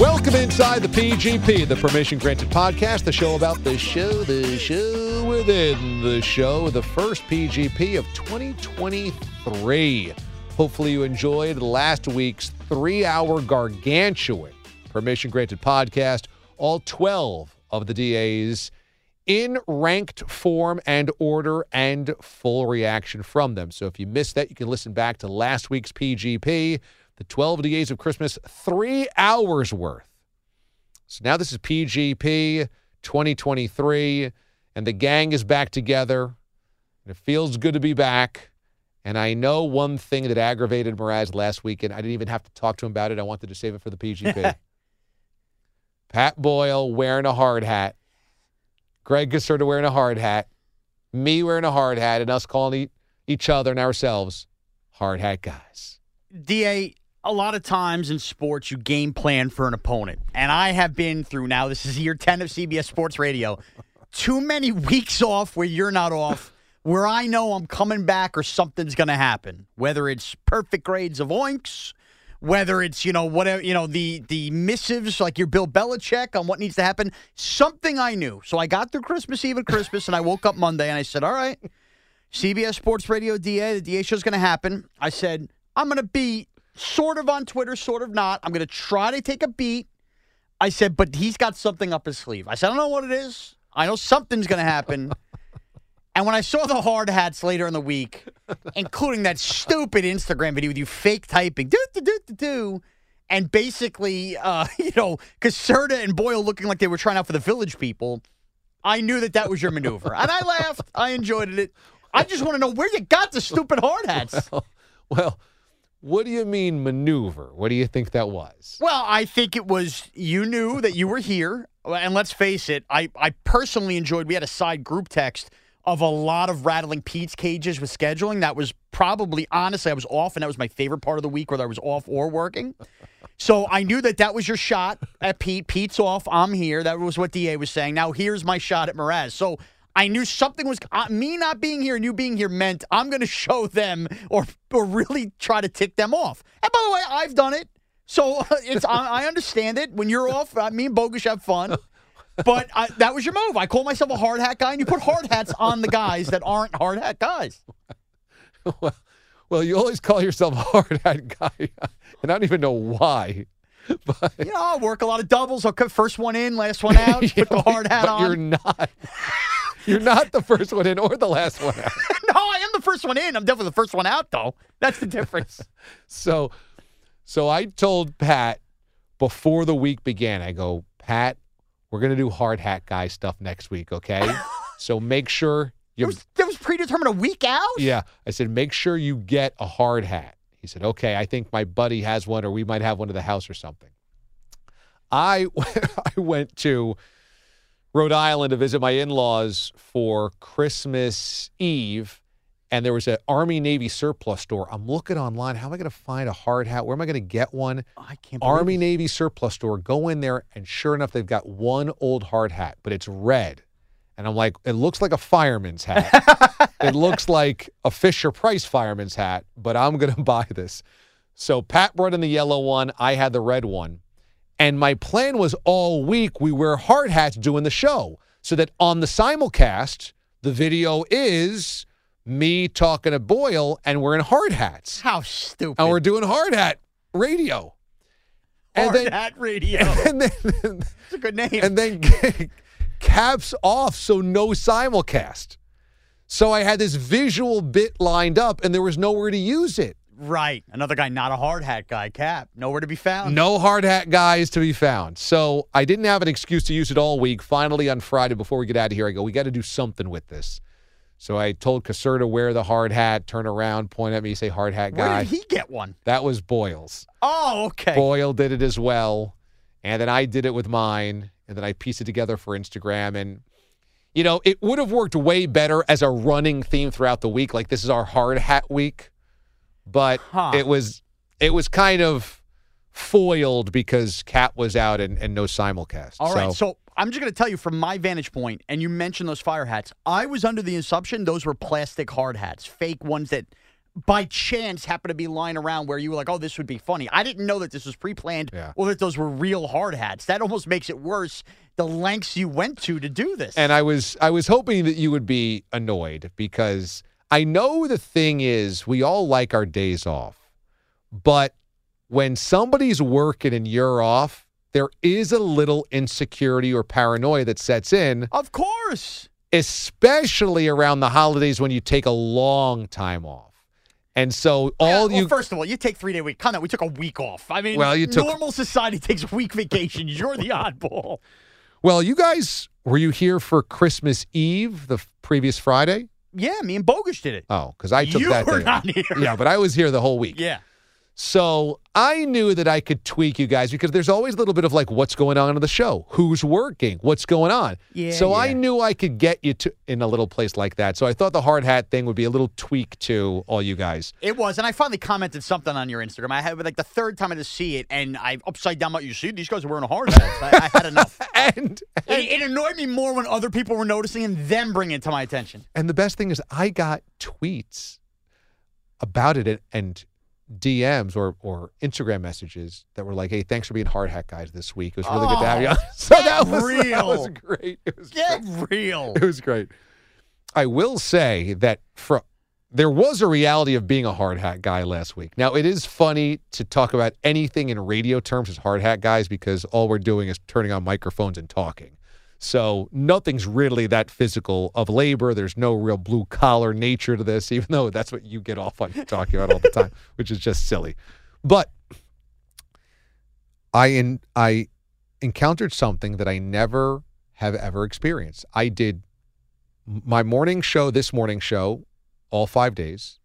Welcome inside the PGP, the Permission Granted podcast, the show about the show, the show within the show, the first PGP of 2023. Hopefully, you enjoyed last week's three hour gargantuan Permission Granted podcast. All 12 of the DAs in ranked form and order and full reaction from them. So if you missed that, you can listen back to last week's PGP, the 12 Days of Christmas, three hours worth. So now this is PGP 2023, and the gang is back together. And it feels good to be back. And I know one thing that aggravated Mraz last weekend. I didn't even have to talk to him about it. I wanted to save it for the PGP. Pat Boyle wearing a hard hat, Greg Caserta wearing a hard hat, me wearing a hard hat, and us calling each other and ourselves hard hat guys. DA, a lot of times in sports, you game plan for an opponent. And I have been through now, this is year 10 of CBS Sports Radio, too many weeks off where you're not off, where I know I'm coming back or something's going to happen, whether it's perfect grades of oinks. Whether it's you know whatever you know the the missives like your Bill Belichick on what needs to happen, something I knew. So I got through Christmas Eve and Christmas, and I woke up Monday and I said, "All right, CBS Sports Radio DA, the DA show's going to happen." I said, "I'm going to be sort of on Twitter, sort of not. I'm going to try to take a beat." I said, "But he's got something up his sleeve." I said, "I don't know what it is. I know something's going to happen." And when I saw the hard hats later in the week, including that stupid Instagram video with you fake typing, do do do do do, and basically, uh, you know, Caserta and Boyle looking like they were trying out for the Village People, I knew that that was your maneuver, and I laughed. I enjoyed it. I just want to know where you got the stupid hard hats. Well, what do you mean maneuver? What do you think that was? Well, I think it was you knew that you were here, and let's face it, I I personally enjoyed. We had a side group text of a lot of rattling Pete's cages with scheduling. That was probably, honestly, I was off, and that was my favorite part of the week, whether I was off or working. So I knew that that was your shot at Pete. Pete's off. I'm here. That was what DA was saying. Now here's my shot at Mraz. So I knew something was uh, me not being here and you being here meant I'm going to show them or or really try to tick them off. And by the way, I've done it. So it's I, I understand it. When you're off, uh, me and Bogush have fun. But I, that was your move. I call myself a hard hat guy, and you put hard hats on the guys that aren't hard hat guys. well, well, you always call yourself a hard hat guy, and I don't even know why. But You know, I work a lot of doubles. I'll cut first one in, last one out. Put the hard hat but on. you're not. You're not the first one in or the last one out. no, I am the first one in. I'm definitely the first one out, though. That's the difference. So, so I told Pat before the week began. I go, Pat, we're gonna do hard hat guy stuff next week, okay? so make sure It you. was, that was predetermined a week out? Yeah, I said make sure you get a hard hat. He said, okay. I think my buddy has one, or we might have one at the house or something. I I went to Rhode Island to visit my in-laws for Christmas Eve, and there was an Army Navy surplus store. I'm looking online. How am I going to find a hard hat? Where am I going to get one? I can't Army it. Navy surplus store. Go in there, and sure enough, they've got one old hard hat, but it's red. And I'm like, it looks like a fireman's hat. it looks like a Fisher Price fireman's hat, but I'm going to buy this. So Pat brought in the yellow one. I had the red one. And my plan was all week we wear hard hats doing the show so that on the simulcast, the video is me talking to Boyle and we're in hard hats How stupid. and we're doing hard hat radio. And Hard then- Hat Radio. and then It's a good name. and then caps off, so no simulcast. So I had this visual bit lined up, and there was nowhere to use it. Right. Another guy, not a hard hat guy. Cap. Nowhere to be found. No hard hat guys to be found. So I didn't have an excuse to use it all week. Finally, on Friday, before we get out of here, I go, we got to do something with this. So I told Kasser to wear the hard hat, turn around, point at me, say hard hat guy. Where guy. did he get one? that was Boyles. Oh, okay. Boyle did it as well. And then I did it with mine. And then I pieced it together for Instagram. And, you know, it would have worked way better as a running theme throughout the week. Like this is our hard hat week. But Huh. it was it was kind of foiled because Cap was out and, and no simulcast. All right, So, so I'm just going to tell you from my vantage point, and you mentioned those fire hats. I was under the assumption those were plastic hard hats, fake ones that by chance happened to be lying around where you were like, oh, this would be funny. I didn't know that this was pre planned Yeah. or that those were real hard hats. That almost makes it worse the lengths you went to to do this. and I was I was hoping that you would be annoyed because I know the thing is we all like our days off. But when somebody's working and you're off, there is a little insecurity or paranoia that sets in, of course. especially around the holidays when you take a long time off. And so oh, all Yeah, well, you first of all, you take three day week. Come on, we took a week off. I mean, Well, you took- normal society takes a week vacation. You're the oddball. Well, you guys were you here for Christmas Eve the previous Friday? Yeah, me and Bogus did it. Oh, because I took you that were day. not here. Yeah, but I was here the whole week. Yeah. So I knew that I could tweak you guys because there's always a little bit of like what's going on in the show, who's working, what's going on. Yeah, So I knew I could get you to in a little place like that. So I thought the hard hat thing would be a little tweak to all you guys. It was, and I finally commented something on your Instagram. I had like the third time I to see it, and I upside down. Like, you see, these guys are wearing a hard hats. I, I had enough. And It, it annoyed me more when other people were noticing and them bringing it to my attention. and the best thing is I got tweets about it and, and DMs or or Instagram messages that were like, "Hey, thanks for being hard hat guys this week. It was really good to have you." Oh, on." So that was real. that was great. It was Get great. real. It was great. I will say that for there was a reality of being a hard hat guy last week. Now it is funny to talk about anything in radio terms as hard hat guys because all we're doing is turning on microphones and talking. So nothing's really that physical of labor. There's no real blue collar nature to this, even though that's what you get off on talking about all the time, which is just silly. But I in I encountered something that I never have ever experienced. I did my morning show, this morning show, all five days.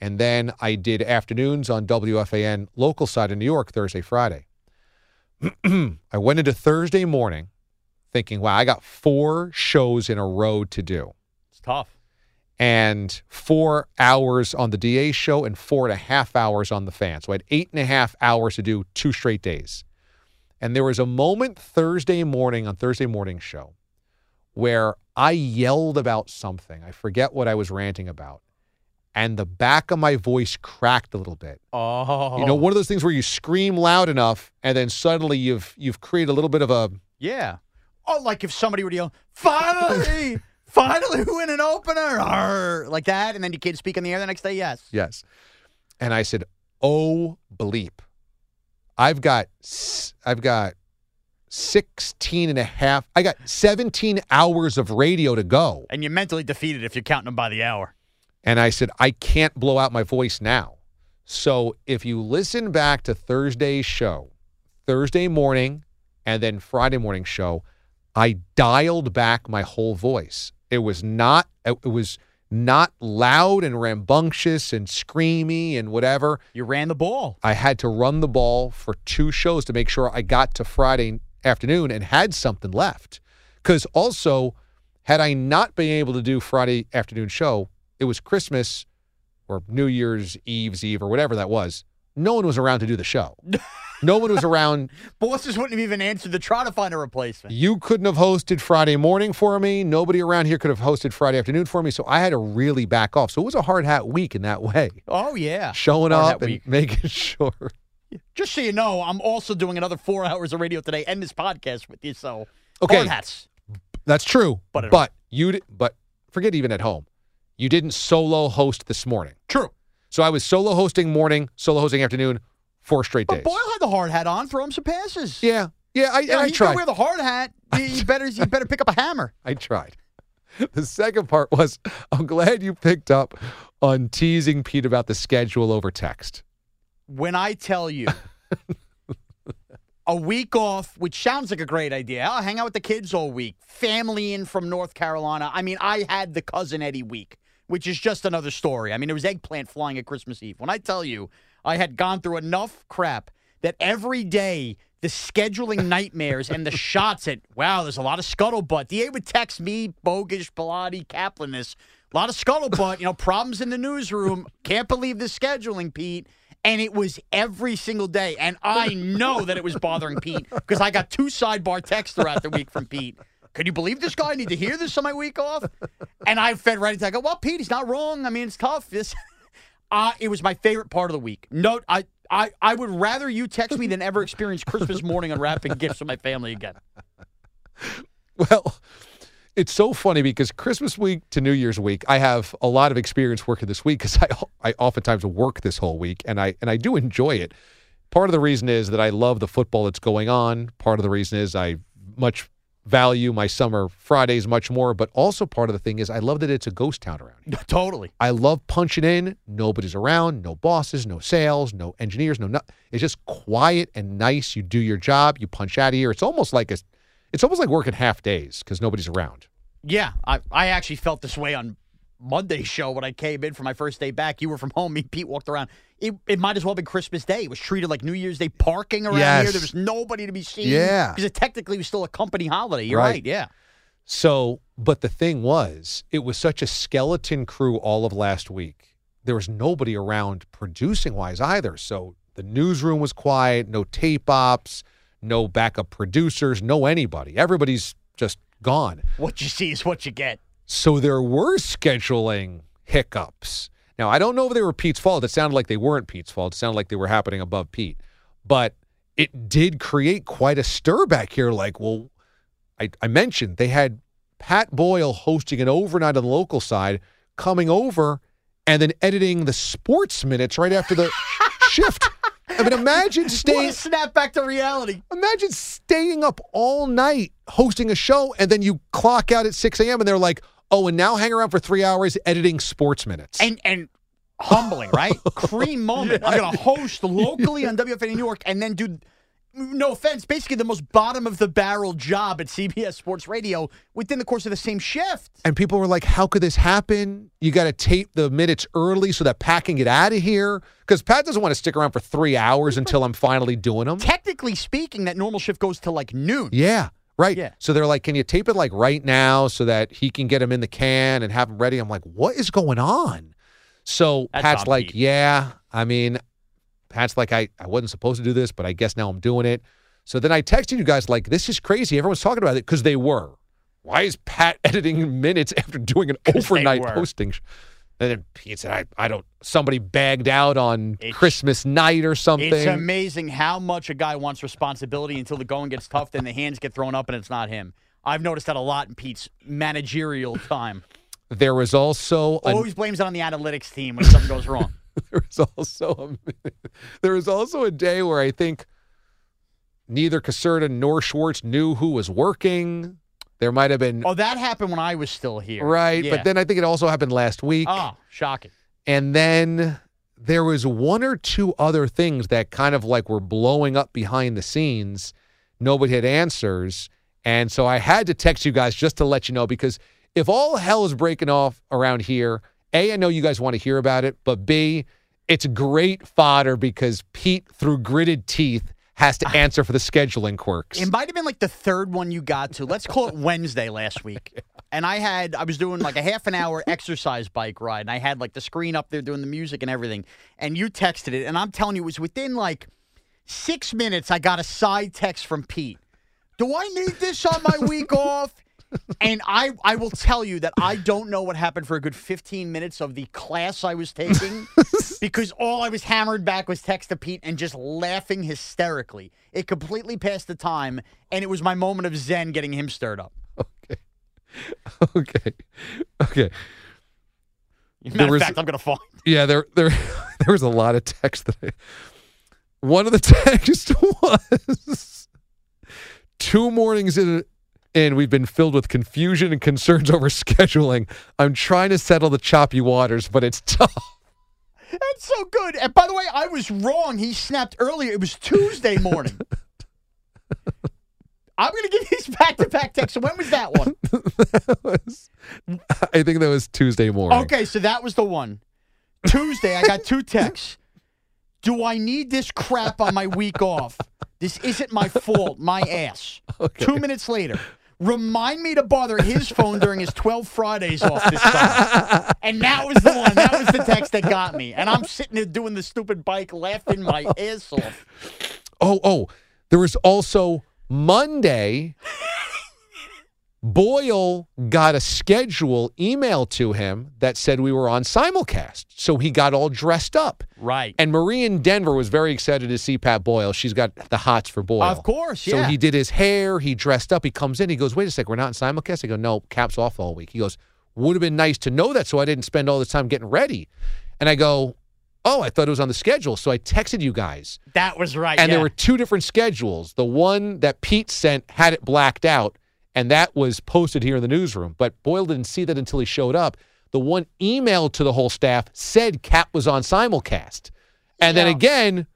And then I did afternoons on WFAN local side in New York, Thursday, Friday. I went into Thursday morning thinking, wow, I got four shows in a row to do. It's tough. And four hours on the DA show and four and a half hours on the fan. So I had eight and a half hours to do two straight days. And there was a moment Thursday morning on Thursday morning show where I yelled about something. I forget what I was ranting about. And the back of my voice cracked a little bit. Oh, You know, oh. one of those things where you scream loud enough and then suddenly you've you've created a little bit of a yeah. Oh, like if somebody were to yell, "Finally, finally, win an opener," Arr, like that, and then you can't speak in the air the next day. Yes. Yes. And I said, "Oh bleep. I've got I've got 16 and a half. I got 17 hours of radio to go." And you're mentally defeated if you're counting them by the hour. And I said, "I can't blow out my voice now." So, if you listen back to Thursday's show, Thursday morning and then Friday morning show, I dialed back my whole voice. It was not it was not loud and rambunctious and screamy and whatever. You ran the ball. I had to run the ball for two shows to make sure I got to Friday afternoon and had something left. Because also, had I not been able to do Friday afternoon show, it was Christmas or New Year's Eve's Eve or whatever that was. No one was around to do the show. no one was around. Bosses wouldn't have even answered to try to find a replacement. You couldn't have hosted Friday morning for me. Nobody around here could have hosted Friday afternoon for me. So I had to really back off. So it was a hard hat week in that way. Oh yeah. Showing Hard up and week. making sure. Just so you know, I'm also doing another four hours of radio today and this podcast with you. So Okay. hard hats. That's true. But But you but forget even at home. You didn't solo host this morning. True. So I was solo hosting morning, solo hosting afternoon, four straight But days. Boyle had the hard hat on. Throw him some passes. yeah, yeah, I, Yeah, I tried. wear the hard hat. You, better you better pick up a hammer. I tried. The second part was I'm glad you picked up on teasing Pete about the schedule over text. When I tell you a week off, which sounds like a great idea. I'll hang out with the kids all week. Family in from North Carolina. I mean, I had the cousin Eddie week, which is just another story. I mean, there was eggplant flying at Christmas Eve. When I tell you, I had gone through enough crap that every day the scheduling nightmares and the shots at wow, there's a lot of scuttlebutt. DA would text me, bogus, Pilati, Kaplan this. A lot of scuttlebutt, you know, problems in the newsroom. Can't believe the scheduling, Pete. And it was every single day. And I know that it was bothering Pete because I got two sidebar texts throughout the week from Pete. Could you believe this guy? I need to hear this on my week off. And I fed right into it. I go, well, Pete, he's not wrong. I mean, it's tough. This uh, it was my favorite part of the week. Note, I, I, I would rather you text me than ever experience Christmas morning unwrapping gifts with my family again. Well, it's so funny because Christmas week to New Year's week, I have a lot of experience working this week because I I oftentimes work this whole week and I and I do enjoy it. Part of the reason is that I love the football that's going on. Part of the reason is I much value my summer Fridays much more, but also part of the thing is I love that it's a ghost town around here. Totally. I love punching in. Nobody's around. No bosses. No sales. No engineers. No. no it's just quiet and nice. You do your job. You punch out of here. It's almost like a. It's almost like working half days because nobody's around. Yeah, I, I actually felt this way on Monday's show when I came in for my first day back. You were from home. Me, Pete walked around. It, it might as well have been Christmas Day. It was treated like New Year's Day parking around Yes. here. There was nobody to be seen. Yeah. Because it technically was still a company holiday. You're Right. right. Yeah. So, but the thing was, it was such a skeleton crew all of last week. There was nobody around producing wise either. So the newsroom was quiet. No tape ops. No backup producers. No anybody. Everybody's just gone. What you see is what you get. So there were scheduling hiccups. Now, I don't know if they were Pete's fault. It sounded like they weren't Pete's fault. It sounded like they were happening above Pete. But it did create quite a stir back here. Like, well, I, I mentioned they had Pat Boyle hosting an overnight on the local side, coming over and then editing the sports minutes right after the shift. I mean, imagine staying snap back to reality. Imagine staying up all night hosting a show and then you clock out at 6 a.m. and they're like, oh, and now hang around for three hours editing sports minutes. And and humbling, right? Cream moment. I'm going to host locally on WFAN New York and then do, no offense, basically the most bottom of the barrel job at CBS Sports Radio within the course of the same shift. And people were like, how could this happen? You got to tape the minutes early so that Pat can get out of here. Because Pat doesn't want to stick around for three hours until I'm finally doing them. Technically speaking, that normal shift goes to like noon. Yeah. Right. Yeah. So they're like, can you tape it like right now so that he can get him in the can and have him ready? I'm like, what is going on? So That's Pat's like, Pete. yeah. I mean, Pat's like, I, I wasn't supposed to do this, but I guess now I'm doing it. So then I texted you guys like, this is crazy. Everyone's talking about it because they were. Why is Pat editing minutes after doing an overnight posting? And then Pete said, I, I don't, somebody bagged out on It's- Christmas night or something. It's amazing how much a guy wants responsibility until the going gets tough, then the hands get thrown up and it's not him. I've noticed that a lot in Pete's managerial time. there was also an Always blames it on the analytics team when something goes wrong. there was also a, there was also a day where I think neither Caserta nor Schwartz knew who was working. There might have been Oh, that happened when I was still here. right, Yeah. but then I think it also happened last week. Oh, shocking. And then there was one or two other things that kind of like were blowing up behind the scenes. Nobody had answers. And so I had to text you guys just to let you know because if all hell is breaking off around here, A, I know you guys want to hear about it, but B, it's great fodder because Pete, through gritted teeth, has to answer for the scheduling quirks. It might have been like the third one you got to. Let's call it Wednesday last week. And I had I was doing like a half an hour exercise bike ride and I had like the screen up there doing the music and everything. And you texted it and I'm telling you it was within like 6 minutes I got a side text from Pete. Do I need this on my week off? And I I will tell you that I don't know what happened for a good 15 minutes of the class I was taking because all I was hammered back was text to Pete and just laughing hysterically. It completely passed the time, and it was my moment of zen getting him stirred up. okay. Okay. Okay. Matter was- of fact, I'm gonna find. Yeah, there there there was a lot of text that I one of the texts was two mornings in in we've been filled with confusion and concerns over scheduling. I'm trying to settle the choppy waters, but it's tough. That's so good. And by the way, I was wrong. He snapped earlier. It was Tuesday morning. I'm going to give these back to back texts. So when was that one? That was- I think that was Tuesday morning. Okay, so that was the one. Tuesday, I got two texts. Do I need this crap on my week off? This isn't my fault. My ass. Two minutes later, remind me to bother his phone during his 12 Fridays off this time. And that was the one. That was the text that got me. And I'm sitting there doing the stupid bike, laughing my ass off. Oh, oh, there was also Monday. Boyle got a schedule emailed to him that said we were on simulcast. So he got all dressed up. Right. And Marie in Denver was very excited to see Pat Boyle. She's got the hots for Boyle. Of course, yeah. So he did his hair, he dressed up, he comes in, he goes, Wait a sec, we're not in simulcast? I go, No, cap's off all week. He goes, Would have been nice to know that so I didn't spend all this time getting ready. And I go, Oh, I thought it was on the schedule. So I texted you guys. That was right. And yeah. there were two different schedules. The one that Pete sent had it blacked out, and that was posted here in the newsroom. But Boyle didn't see that until he showed up. The one emailed to the whole staff said Cap was on simulcast. And then again,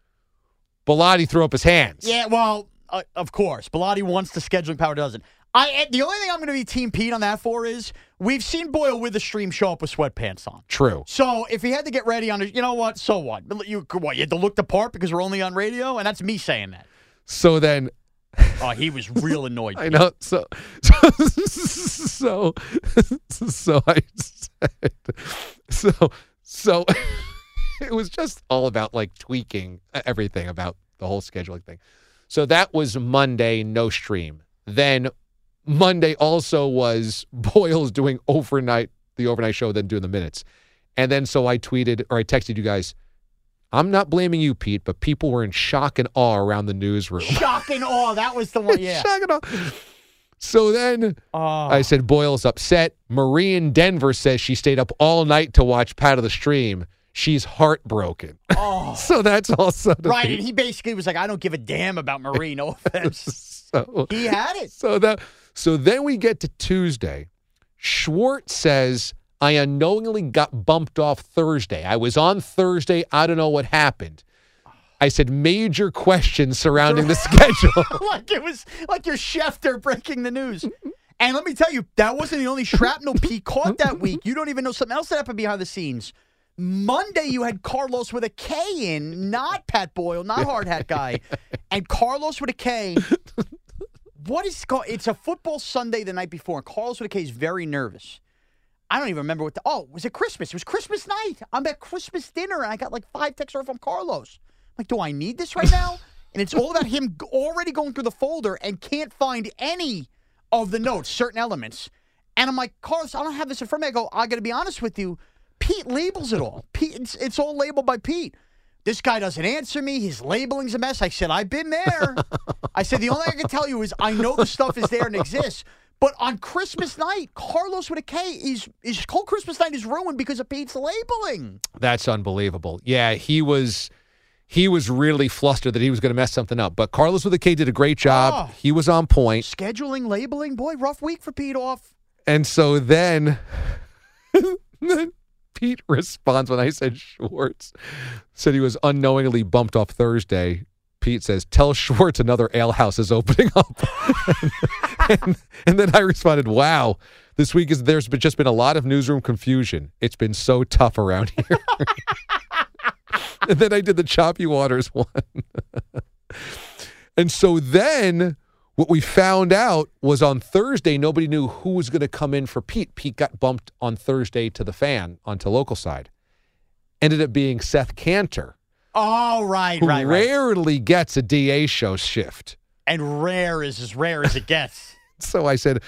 Bilotti threw up his hands. Yeah, well, uh, of course, Bilotti wants the scheduling power, doesn't. I eh, the only thing I'm going to be Team Pete on that for is we've seen Boyle with the stream show up with sweatpants on. True. So if he had to get ready on, you know what? So what? You what? You had to look the part because we're only on radio, and that's me saying that. So then Oh, he was real annoyed. I know. So, so, so I said, so, so it was just all about like tweaking everything about the whole scheduling thing. So that was Monday, no stream. Then Monday also was Boyle's doing overnight, the overnight show, then doing the minutes. And then so I tweeted or I texted you guys, I'm not blaming you, Pete, but people were in shock and awe around the newsroom. Shock and awe. That was the one. Yeah. Shock and awe. So then Oh. I said Boyle's upset. Marie in Denver says she stayed up all night to watch Pat of the Stream. She's heartbroken. oh. so that's also Right, and he basically was like, "I don't give a damn about Marie. No offense." so he had it. so that so then we get to Tuesday. Schwartz says I unknowingly got bumped off Thursday. I was on Thursday. I don't know what happened. I said major questions surrounding the schedule. like it was like your Schefter breaking the news. And let me tell you, that wasn't the only shrapnel Pete caught that week. You don't even know something else that happened behind the scenes. Monday, you had Carlos with a K in, not Pat Boyle, not Hard Hat Guy, and Carlos with a K. What is called? It's a football Sunday the night before, and Carlos with a K is very nervous. I don't even remember what the. Oh, was it Christmas? It was Christmas night. I'm at Christmas dinner, and I got like five texts from Carlos. I'm like, do I need this right now? And it's all about him already going through the folder and can't find any of the notes, certain elements. And I'm like, Carlos, I don't have this in front of me. I go, I got to be honest with you. Pete labels it all. Pete, it's, it's all labeled by Pete. This guy doesn't answer me. His labeling's a mess. I said, I've been there. I said, the only thing I can tell you is I know the stuff is there and exists. But on Christmas night, Carlos with a K is is whole Christmas night is ruined because of Pete's labeling. That's unbelievable. Yeah, he was he was really flustered that he was going to mess something up. But Carlos with a K did a great job. Oh. He was on point. Scheduling, labeling, boy, rough week for Pete off. And so then, then Pete responds when I said Schwartz said he was unknowingly bumped off Thursday. Pete says, "Tell Schwartz another ale house is opening up." and, and then I responded, "Wow, this week is there's been, just been a lot of newsroom confusion. It's been so tough around here." and then I did the choppy waters one. and so then what we found out was on Thursday, nobody knew who was going to come in for Pete. Pete got bumped on Thursday to the fan onto local side. Ended up being Seth Cantor, Oh, right, right, right. rarely gets a DA show shift. And rare is as rare as it gets. So I said,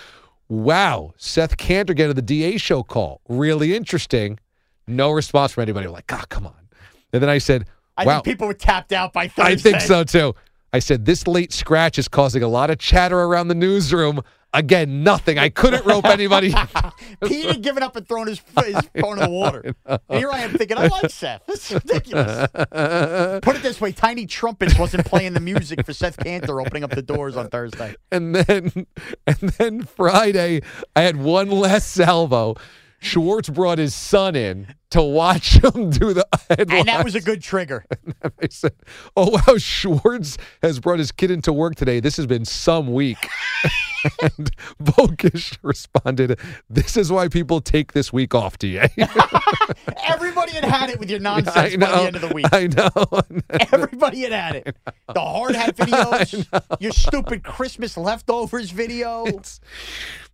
wow, Seth Cantor getting the DA show call. Really interesting. No response from anybody. Like, ah, come on. And then I said, I wow. think people were tapped out by Thursday. I think so too. I said, this late scratch is causing a lot of chatter around the newsroom. Again, nothing. I couldn't rope anybody. Pete had given up and thrown his, his phone in the water. And here I am thinking, I like Seth. This is ridiculous. Put it this way Tiny Trumpets wasn't playing the music for Seth Cantor opening up the doors on Thursday. and then and then Friday, I had one less salvo. Schwartz brought his son in to watch him do the headlines. And that was a good trigger. I said, "Oh wow, Schwartz has brought his kid into work today. This has been some week." and Bokish responded, "This is why people take this week off, Da." Everybody had had it with your nonsense by the end of the week. I know. Everybody had had it. The hard hat videos, your stupid Christmas leftovers video. it's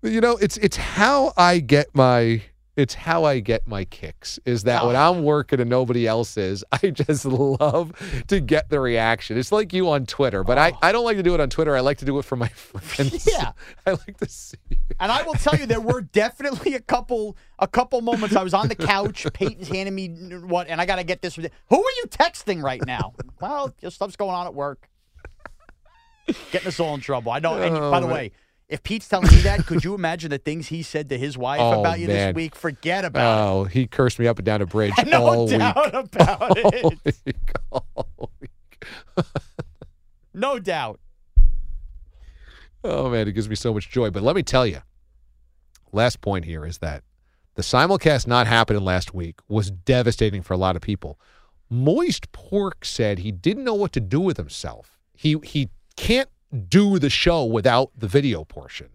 you know it's it's how I get my it's how I get my kicks is that when oh. I'm working and nobody else is, I just love to get the reaction. It's like you on Twitter, but I, oh. I don't like to do it on Twitter. I like to do it for my friends. Yeah. I like to see. And I will tell you, there were definitely a couple, a couple moments. I was on the couch. Peyton's handing me what, and I got to get this. Who are you texting right now? well, just stuff's going on at work. Getting us all in trouble. I know. And Oh, by the oh, man. way, if Pete's telling me that, could you imagine the things he said to his wife Oh, about you man. this week? Forget about oh, it. Oh, he cursed me up and down a bridge. No all week. about All it. week. All week. No doubt. Oh man, it gives me so much joy. But let me tell you, last point here is that the simulcast not happening last week was devastating for a lot of people. Moist Pork said he didn't know what to do with himself. He he can't do the show without the video portion.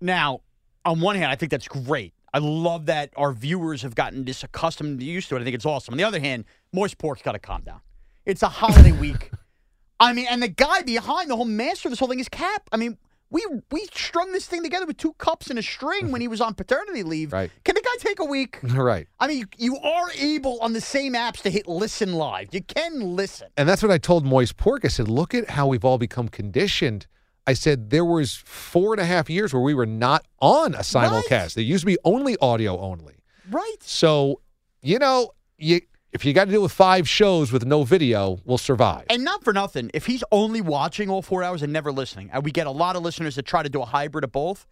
Now, on one hand, I think that's great. I love that our viewers have gotten this accustomed used to it. I think it's awesome. On the other hand, Moist Pork's got to calm down. It's a holiday week. I mean, and the guy behind the whole master of this whole thing is Cap. I mean, we we strung this thing together with two cups and a string when he was on paternity leave. Right. Can the guy take a week? right. I mean, you, you are able on the same apps to hit listen live. You can listen. And that's what I told Moist Pork. I said, look at how we've all become conditioned. I said there was four and a half years where we were not on a simulcast. It used to be only audio only. Right. So, you know, you if you got to deal with five shows with no video, we'll survive. And not for nothing, if he's only watching all four hours and never listening, and we get a lot of listeners that try to do a hybrid of both.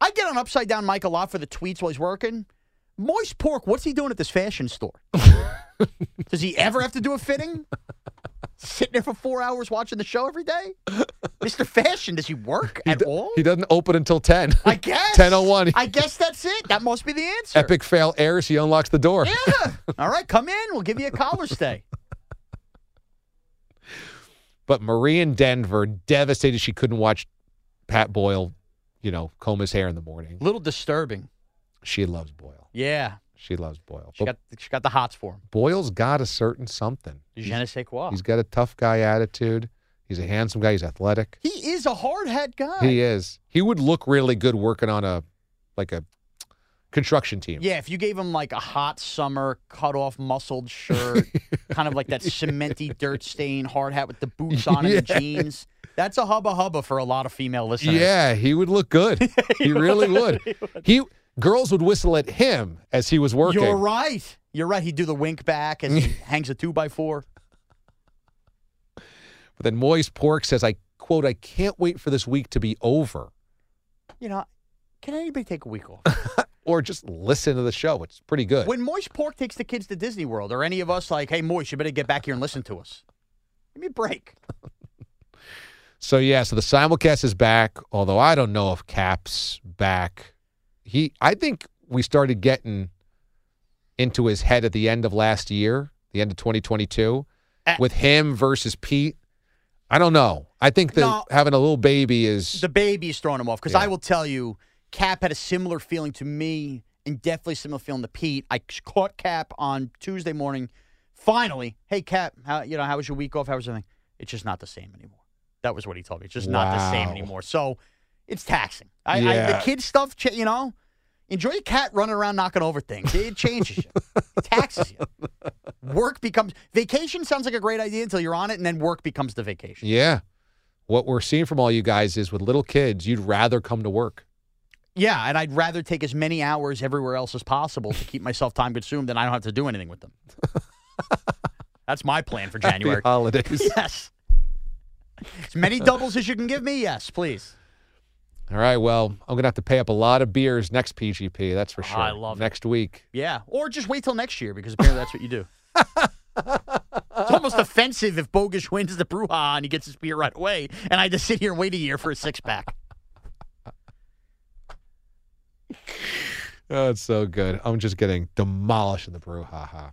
I get on Upside Down Mike a lot for the tweets while he's working. Moist Pork, what's he doing at this fashion store? Does he ever have to do a fitting? Sitting there for four hours watching the show every day? Mr. Fashion, does he work at d- all? He doesn't open until 10. I guess. 10:01. I guess that's it. That must be the answer. Epic fail airs. He unlocks the door. Yeah. All right, come in. We'll give you a collar stay. But Marie in Denver, devastated she couldn't watch Pat Boyle, you know, comb his hair in the morning. little disturbing. She loves Boyle. Yeah. She loves Boyle. She got, she got the hots for him. Boyle's got a certain something. Je ne sais quoi. He's got a tough guy attitude. He's a handsome guy. He's athletic. He is a hard head guy. He is. He would look really good working on a like a construction team. Yeah, if you gave him like a hot summer cut off muscled shirt, kind of like that cementy dirt stain hard hat with the boots on and the jeans, that's a hubba hubba for a lot of female listeners. Yeah, he would look good. he really would. He girls would whistle at him as he was working. You're right. You're right. He'd do the wink back as he hangs a two by four. But then Moist Pork says, I quote, I can't wait for this week to be over. You know, can anybody take a week off? Or just listen to the show. It's pretty good. when Moist Pork takes the kids to Disney World, or any of us like, hey, Moist, you better get back here and listen to us. Give me a break. So yeah, so the simulcast is back, although I don't know if Cap's back. He I think we started getting into his head at the end of last year, the end of 2022, Uh, with him versus Pete. I don't know. I think that No. having a little baby is The baby is throwing him off because Yeah. I will tell you, Cap had a similar feeling to me and definitely similar feeling to Pete. I caught Cap on Tuesday morning. Finally, hey Cap, how you know how was your week off? How was everything? It's just not the same anymore. That was what he told me. It's just not the same anymore. So it's taxing. I, I, the kid stuff, you know, enjoy a cat running around knocking over things. It changes you, it taxes you. Work becomes vacation. Sounds like a great idea until you're on it, and then work becomes the vacation. yeah. What we're seeing from all you guys is with little kids, you'd rather come to work. Yeah, and I'd rather take as many hours everywhere else as possible to keep myself time consumed than I don't have to do anything with them. That's my plan for January. Happy holidays. yes. As many doubles as you can give me, yes, please. All right. Well, I'm gonna have to pay up a lot of beers next PGP. That's for oh, sure. I love it. next week. Yeah, or just wait till next year because apparently that's what you do. it's almost offensive if Bogus wins the Bruja and he gets his beer right away, and I just sit here and wait a year for a six pack. Oh, it's so good. I'm just getting demolished in the brouhaha.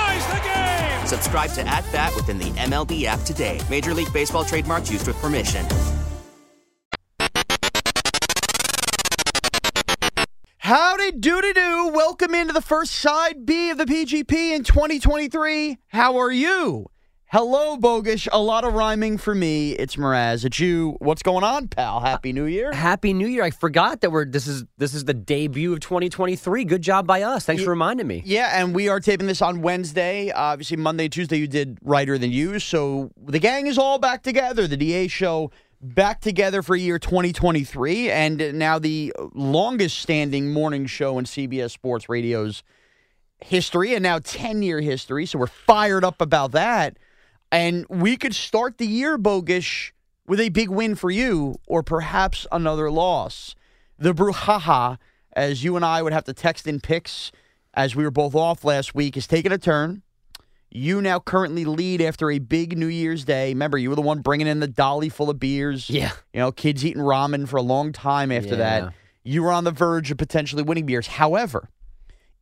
Subscribe to At Bat within the MLB app today. Major League Baseball trademarks used with permission. Howdy doody doo. Welcome into the first side B of the PGP in 2023. How are you? Hello, Bogish. A lot of rhyming for me. It's Mraz. It's you. What's going on, pal? Happy New Year. Uh, Happy New Year! I forgot that we're this is this is the debut of 2023. Good job by us. Thanks for reminding me. Yeah, and we are taping this on Wednesday. Obviously, Monday, Tuesday, you did Writer Than You. So the gang is all back together. The DA show back together for year 2023. And now the longest standing morning show in CBS Sports Radio's history, and now 10 year history. So we're fired up about that. And we could start the year, Bogish, with a big win for you, or perhaps another loss. The Brouhaha, as you and I would have to text in picks as we were both off last week, is taking a turn. You now currently lead after a big New Year's Day. Remember, you were the one bringing in the dolly full of beers. Yeah. You know, kids eating ramen for a long time after Yeah. that. You were on the verge of potentially winning beers. However,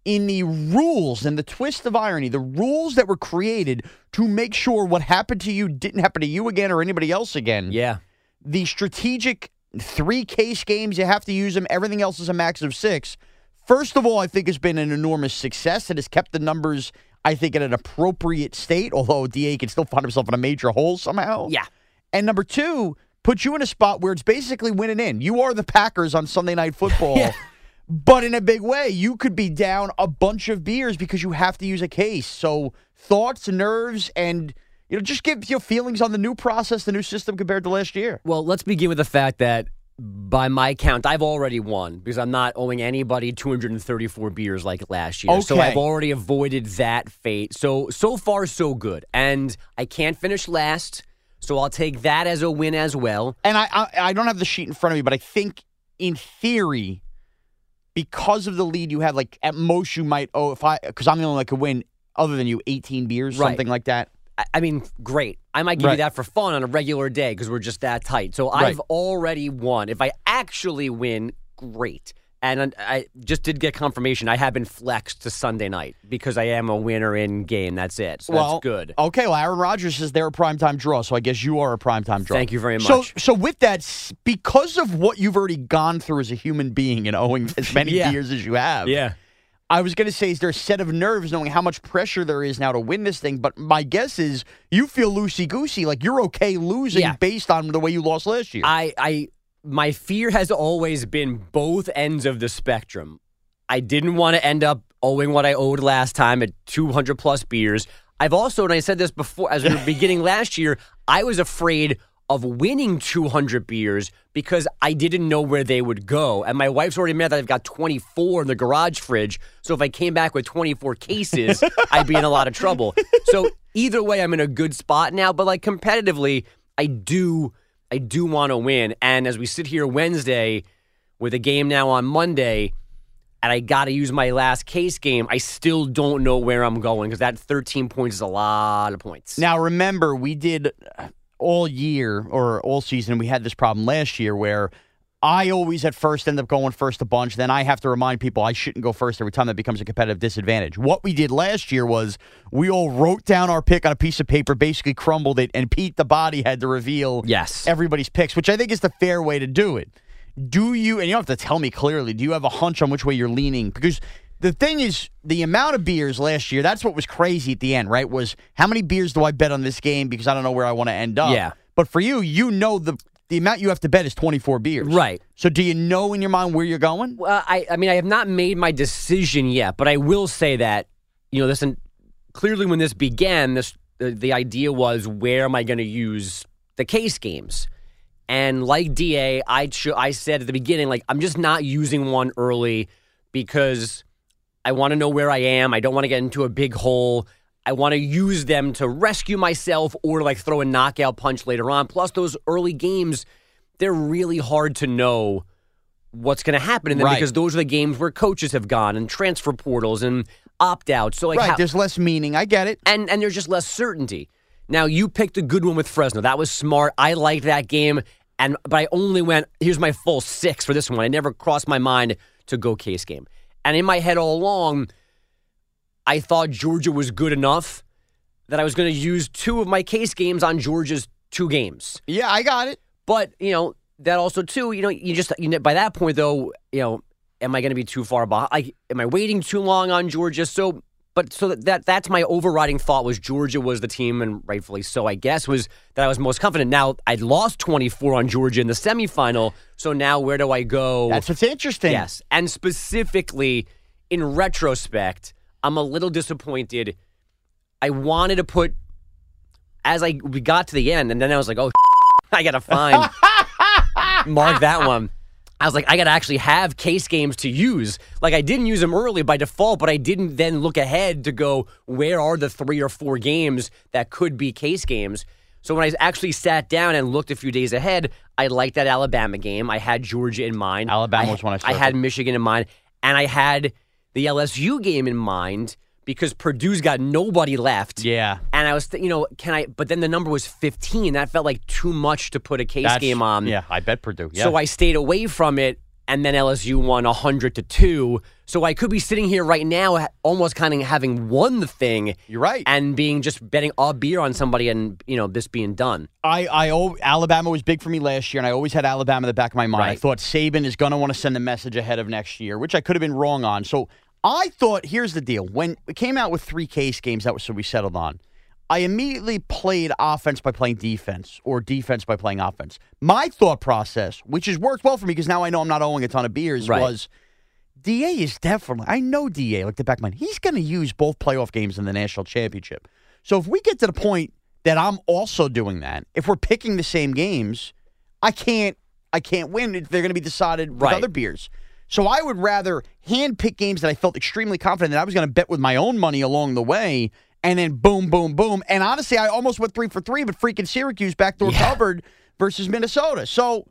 in the rules and the twist of irony, the rules that were created to make sure what happened to you didn't happen to you again or anybody else again Yeah. the strategic three case games, you have to use them. Everything else is a max of six. First of all, I think has been an enormous success. It has kept the numbers, I think, in an appropriate state, although DA can still find himself in a major hole somehow. Yeah. And number two, put you in a spot where it's basically winning in. You are the Packers on Sunday Night Football. Yeah. But in a big way, you could be down a bunch of beers because you have to use a case. So thoughts, nerves, and you know, just give your feelings on the new process, the new system compared to last year. Well, let's begin with the fact that by my count, I've already won because I'm not owing anybody 234 beers like last year. Okay. So I've already avoided that fate. So so far so good. And I can't finish last, so I'll take that as a win as well. And I, I I don't have the sheet in front of me, but I think in theory, because of the lead you have, like at most you might owe if I because I'm the only one that could win other than you 18 beers, Right. something like that. I- I mean, great. I might give Right. you that for fun on a regular day because we're just that tight. So Right. I've already won. If I actually win, great. And I just did get confirmation. I have been flexed to Sunday night because I am a winner in game. That's it. So well, that's good. Okay, well, Aaron Rodgers says they're a primetime draw, so I guess you are a primetime draw. Thank you very much. so so with that, because of what you've already gone through as a human being and owing as many Yeah. beers as you have, Yeah. I was going to say, is there a set of nerves knowing how much pressure there is now to win this thing? But my guess is you feel loosey goosey, like you're okay losing Yeah. based on the way you lost last year. I, I, my fear has always been both ends of the spectrum. I didn't want to end up owing what I owed last time at 200 plus beers. I've also, and I said this before, as we were beginning last year, I was afraid of winning 200 beers because I didn't know where they would go. And my wife's already admitted that I've got 24 in the garage fridge. So if I came back with 24 cases, I'd be in a lot of trouble. So either way, I'm in a good spot now. But like competitively, I do, I do want to win. And as we sit here Wednesday with a game now on Monday, and I got to use my last case game, I still don't know where I'm going because that 13 points is a lot of points. Now, remember, we did uh, all year or all season, we had this problem last year where I always at first end up going first a bunch. Then I have to remind people I shouldn't go first every time. That becomes a competitive disadvantage. What we did last year was we all wrote down our pick on a piece of paper, basically crumbled it, and Pete the Body had to reveal Yes. everybody's picks, which I think is the fair way to do it. Do you, and you don't have to tell me clearly, do you have a hunch on which way you're leaning? Because the thing is, the amount of beers last year, that's what was crazy at the end, right? Was how many beers do I bet on this game because I don't know where I want to end up? Yeah. But for you, you know the the amount you have to bet is 24 beers. Right. So do you know in your mind where you're going? Well, I, I mean, I have not made my decision yet, but I will say that you know, this and clearly when this began, this the, the idea was where am I going to use the case games? And like Da, I I said at the beginning, like I'm just not using one early because I want to know where I am. I don't want to get into a big hole. I want to use them to rescue myself or like throw a knockout punch later on. Plus, those early games, they're really hard to know what's going to happen in them Right. because those are the games where coaches have gone and transfer portals and opt outs. So like right. how- there's less meaning. I get it. and and there's just less certainty. Now you picked a good one with Fresno. That was smart. I liked that game, and but I only went. Here's my full six for this one. I never crossed my mind to go case game, and in my head all along, I thought Georgia was good enough that I was going to use two of my case games on Georgia's two games. Yeah, I got it. But you know that also too. You know, you just you know, by that point though, you know, am I going to be too far behind? Like, am I waiting too long on Georgia? So, but so that, that that's my overriding thought was Georgia was the team, and rightfully so, I guess, was that I was most confident. Now I'd lost twenty four on Georgia in the semifinal, so now where do I go? That's what's interesting. Yes, and specifically in retrospect, I'm a little disappointed. I wanted to put as I we got to the end, and then I was like, oh, I gotta find mark that one. I was like, I gotta actually have case games to use. Like I didn't use them early by default, but I didn't then look ahead to go where are the three or four games that could be case games. So when I actually sat down and looked a few days ahead, I liked that Alabama game. I had Georgia in mind. Alabama I, was one I I had. Michigan in mind, and I had the LSU game in mind because Purdue's got nobody left. Yeah. And I was, th- you know, can I? But then the number was 15. That felt like too much to put a case That's- game on. Yeah, I bet Purdue. Yeah. So I stayed away from it, and then LSU won 100 to 2. So I could be sitting here right now almost kind of having won the thing. You're right. And being just betting a beer on somebody and, you know, this being done. I, I al- Alabama was big for me last year, and I always had Alabama in the back of my mind. I thought Saban is going to want to send a message ahead of next year, which I could have been wrong on. So I thought, here's the deal: when we came out with three case games, that was so we settled on. I immediately played offense by playing defense, or defense by playing offense. My thought process, which has worked well for me because now I know I'm not owing a ton of beers, Right. was Da is definitely. I know Da like the back of my mind. He's going to use both playoff games in the national championship. So if we get to the point that I'm also doing that, if we're picking the same games, I can't. I can't win. if They're going to be decided with Right. other beers. So I would rather hand pick games that I felt extremely confident that I was going to bet with my own money along the way, and then boom, boom, boom. And honestly, I almost went three for three, but freaking Syracuse backdoor Yeah. covered versus Minnesota. So.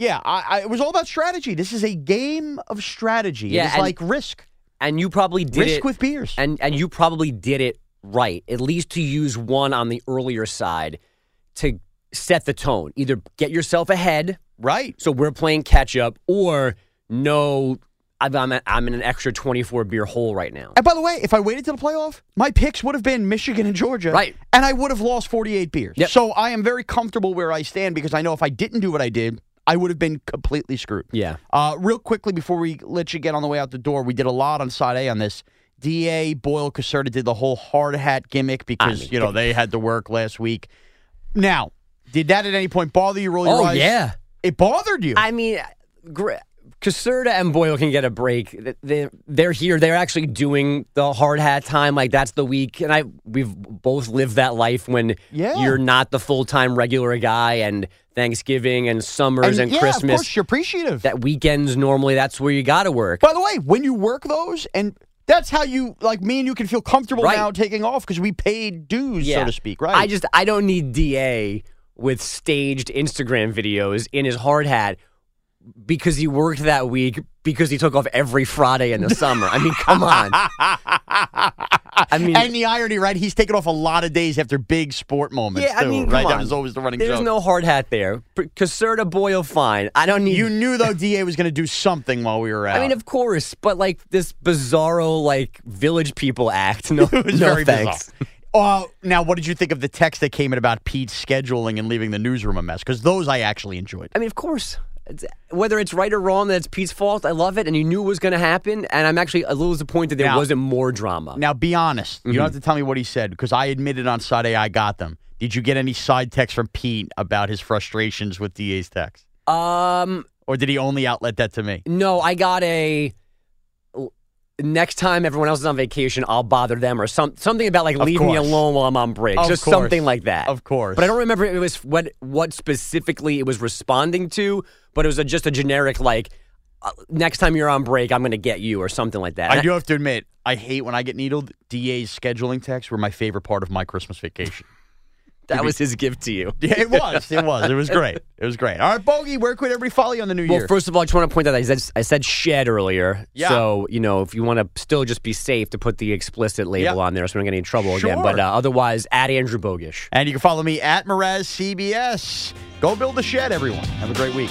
Yeah, I, I, it was all about strategy. This is a game of strategy. Yeah, it is like risk. And you probably did risk it. with beers. and and you probably did it right at least to use one on the earlier side to set the tone either get yourself ahead right. so we're playing catch up or no I'm, I'm, I'm in an extra 24 beer hole right now And by the way, if I waited to the playoff, my picks would have been Michigan and Georgia. Right. And I would have lost 48 beers. Yep. So I am very comfortable where I stand because I know if I didn't do what I did, I would have been completely screwed. yeah Uh, real quickly before we let you get on the way out the door, we did a lot on side A on this. Da Boyle Caserta did the whole hard hat gimmick because mean, you know they had to work last week. Now, did that at any point bother you? Roll your oh eyes? yeah it bothered you. I mean, gr- Caserta and Boyle can get a break. Th- They, they're here. They're actually doing the hard hat time. Like that's the week, and I we've both lived that life when Yeah. you're not the full time regular guy, and Thanksgiving and summers and, yeah, of Christmas. course, you're appreciative. that weekends normally that's where you got to work. By the way, when you work those, and that's how you like me and you can feel comfortable Right. now taking off because we paid dues, so to speak, right? I just I don't need Da with staged Instagram videos in his hard hat because he worked that week because he took off every Friday in the summer. I mean, come on. I mean, and the irony, right? He's taken off a lot of days after big sport moments. yeah, I mean, come right? That on. was always the running There's joke. no hard hat there. Caserta, Boyle, fine. I don't need. you knew though, Da was going to do something while we were out. I mean, of course, but like this bizarro like village people act. No, it was no very thanks. bizarre. Uh, now, what did you think of the text that came in about Pete scheduling and leaving the newsroom a mess? Because those I actually enjoyed. I mean, of course. Whether it's right or wrong, that it's Pete's fault. I love it, and you knew it was going to happen. And I'm actually a little disappointed there Now- wasn't more drama. Now, be honest. You don't have to tell me what he said because I admitted on A I got them. Did you get any side text from Pete about his frustrations with DA's text? Um, Or did he only outlet that to me? no, I got a. next time everyone else is on vacation, I'll bother them or some something about like Of leave me alone while I'm on break. Of Just course. something like that. Of course. But I don't remember it was what what specifically it was responding to, but it was a, just a generic like uh, next time you're on break, I'm going to get you or something like that. I do have to admit, I hate when I get needled. DA's scheduling texts were my favorite part of my Christmas vacation. that was his gift to you. Yeah, it was. It was. It was great. It was great. All right, Bogey, where could everybody follow you on the new year? Well, first of all, I just want to point out I said I said shed earlier. Yeah. So you know, if you want to still just be safe, to put the explicit label Yeah. on there, so we don't get any trouble again. But uh, otherwise, at Andrew Bogusch. and you can follow me at Mraz CBS. Go build a shed, everyone. Have a great week.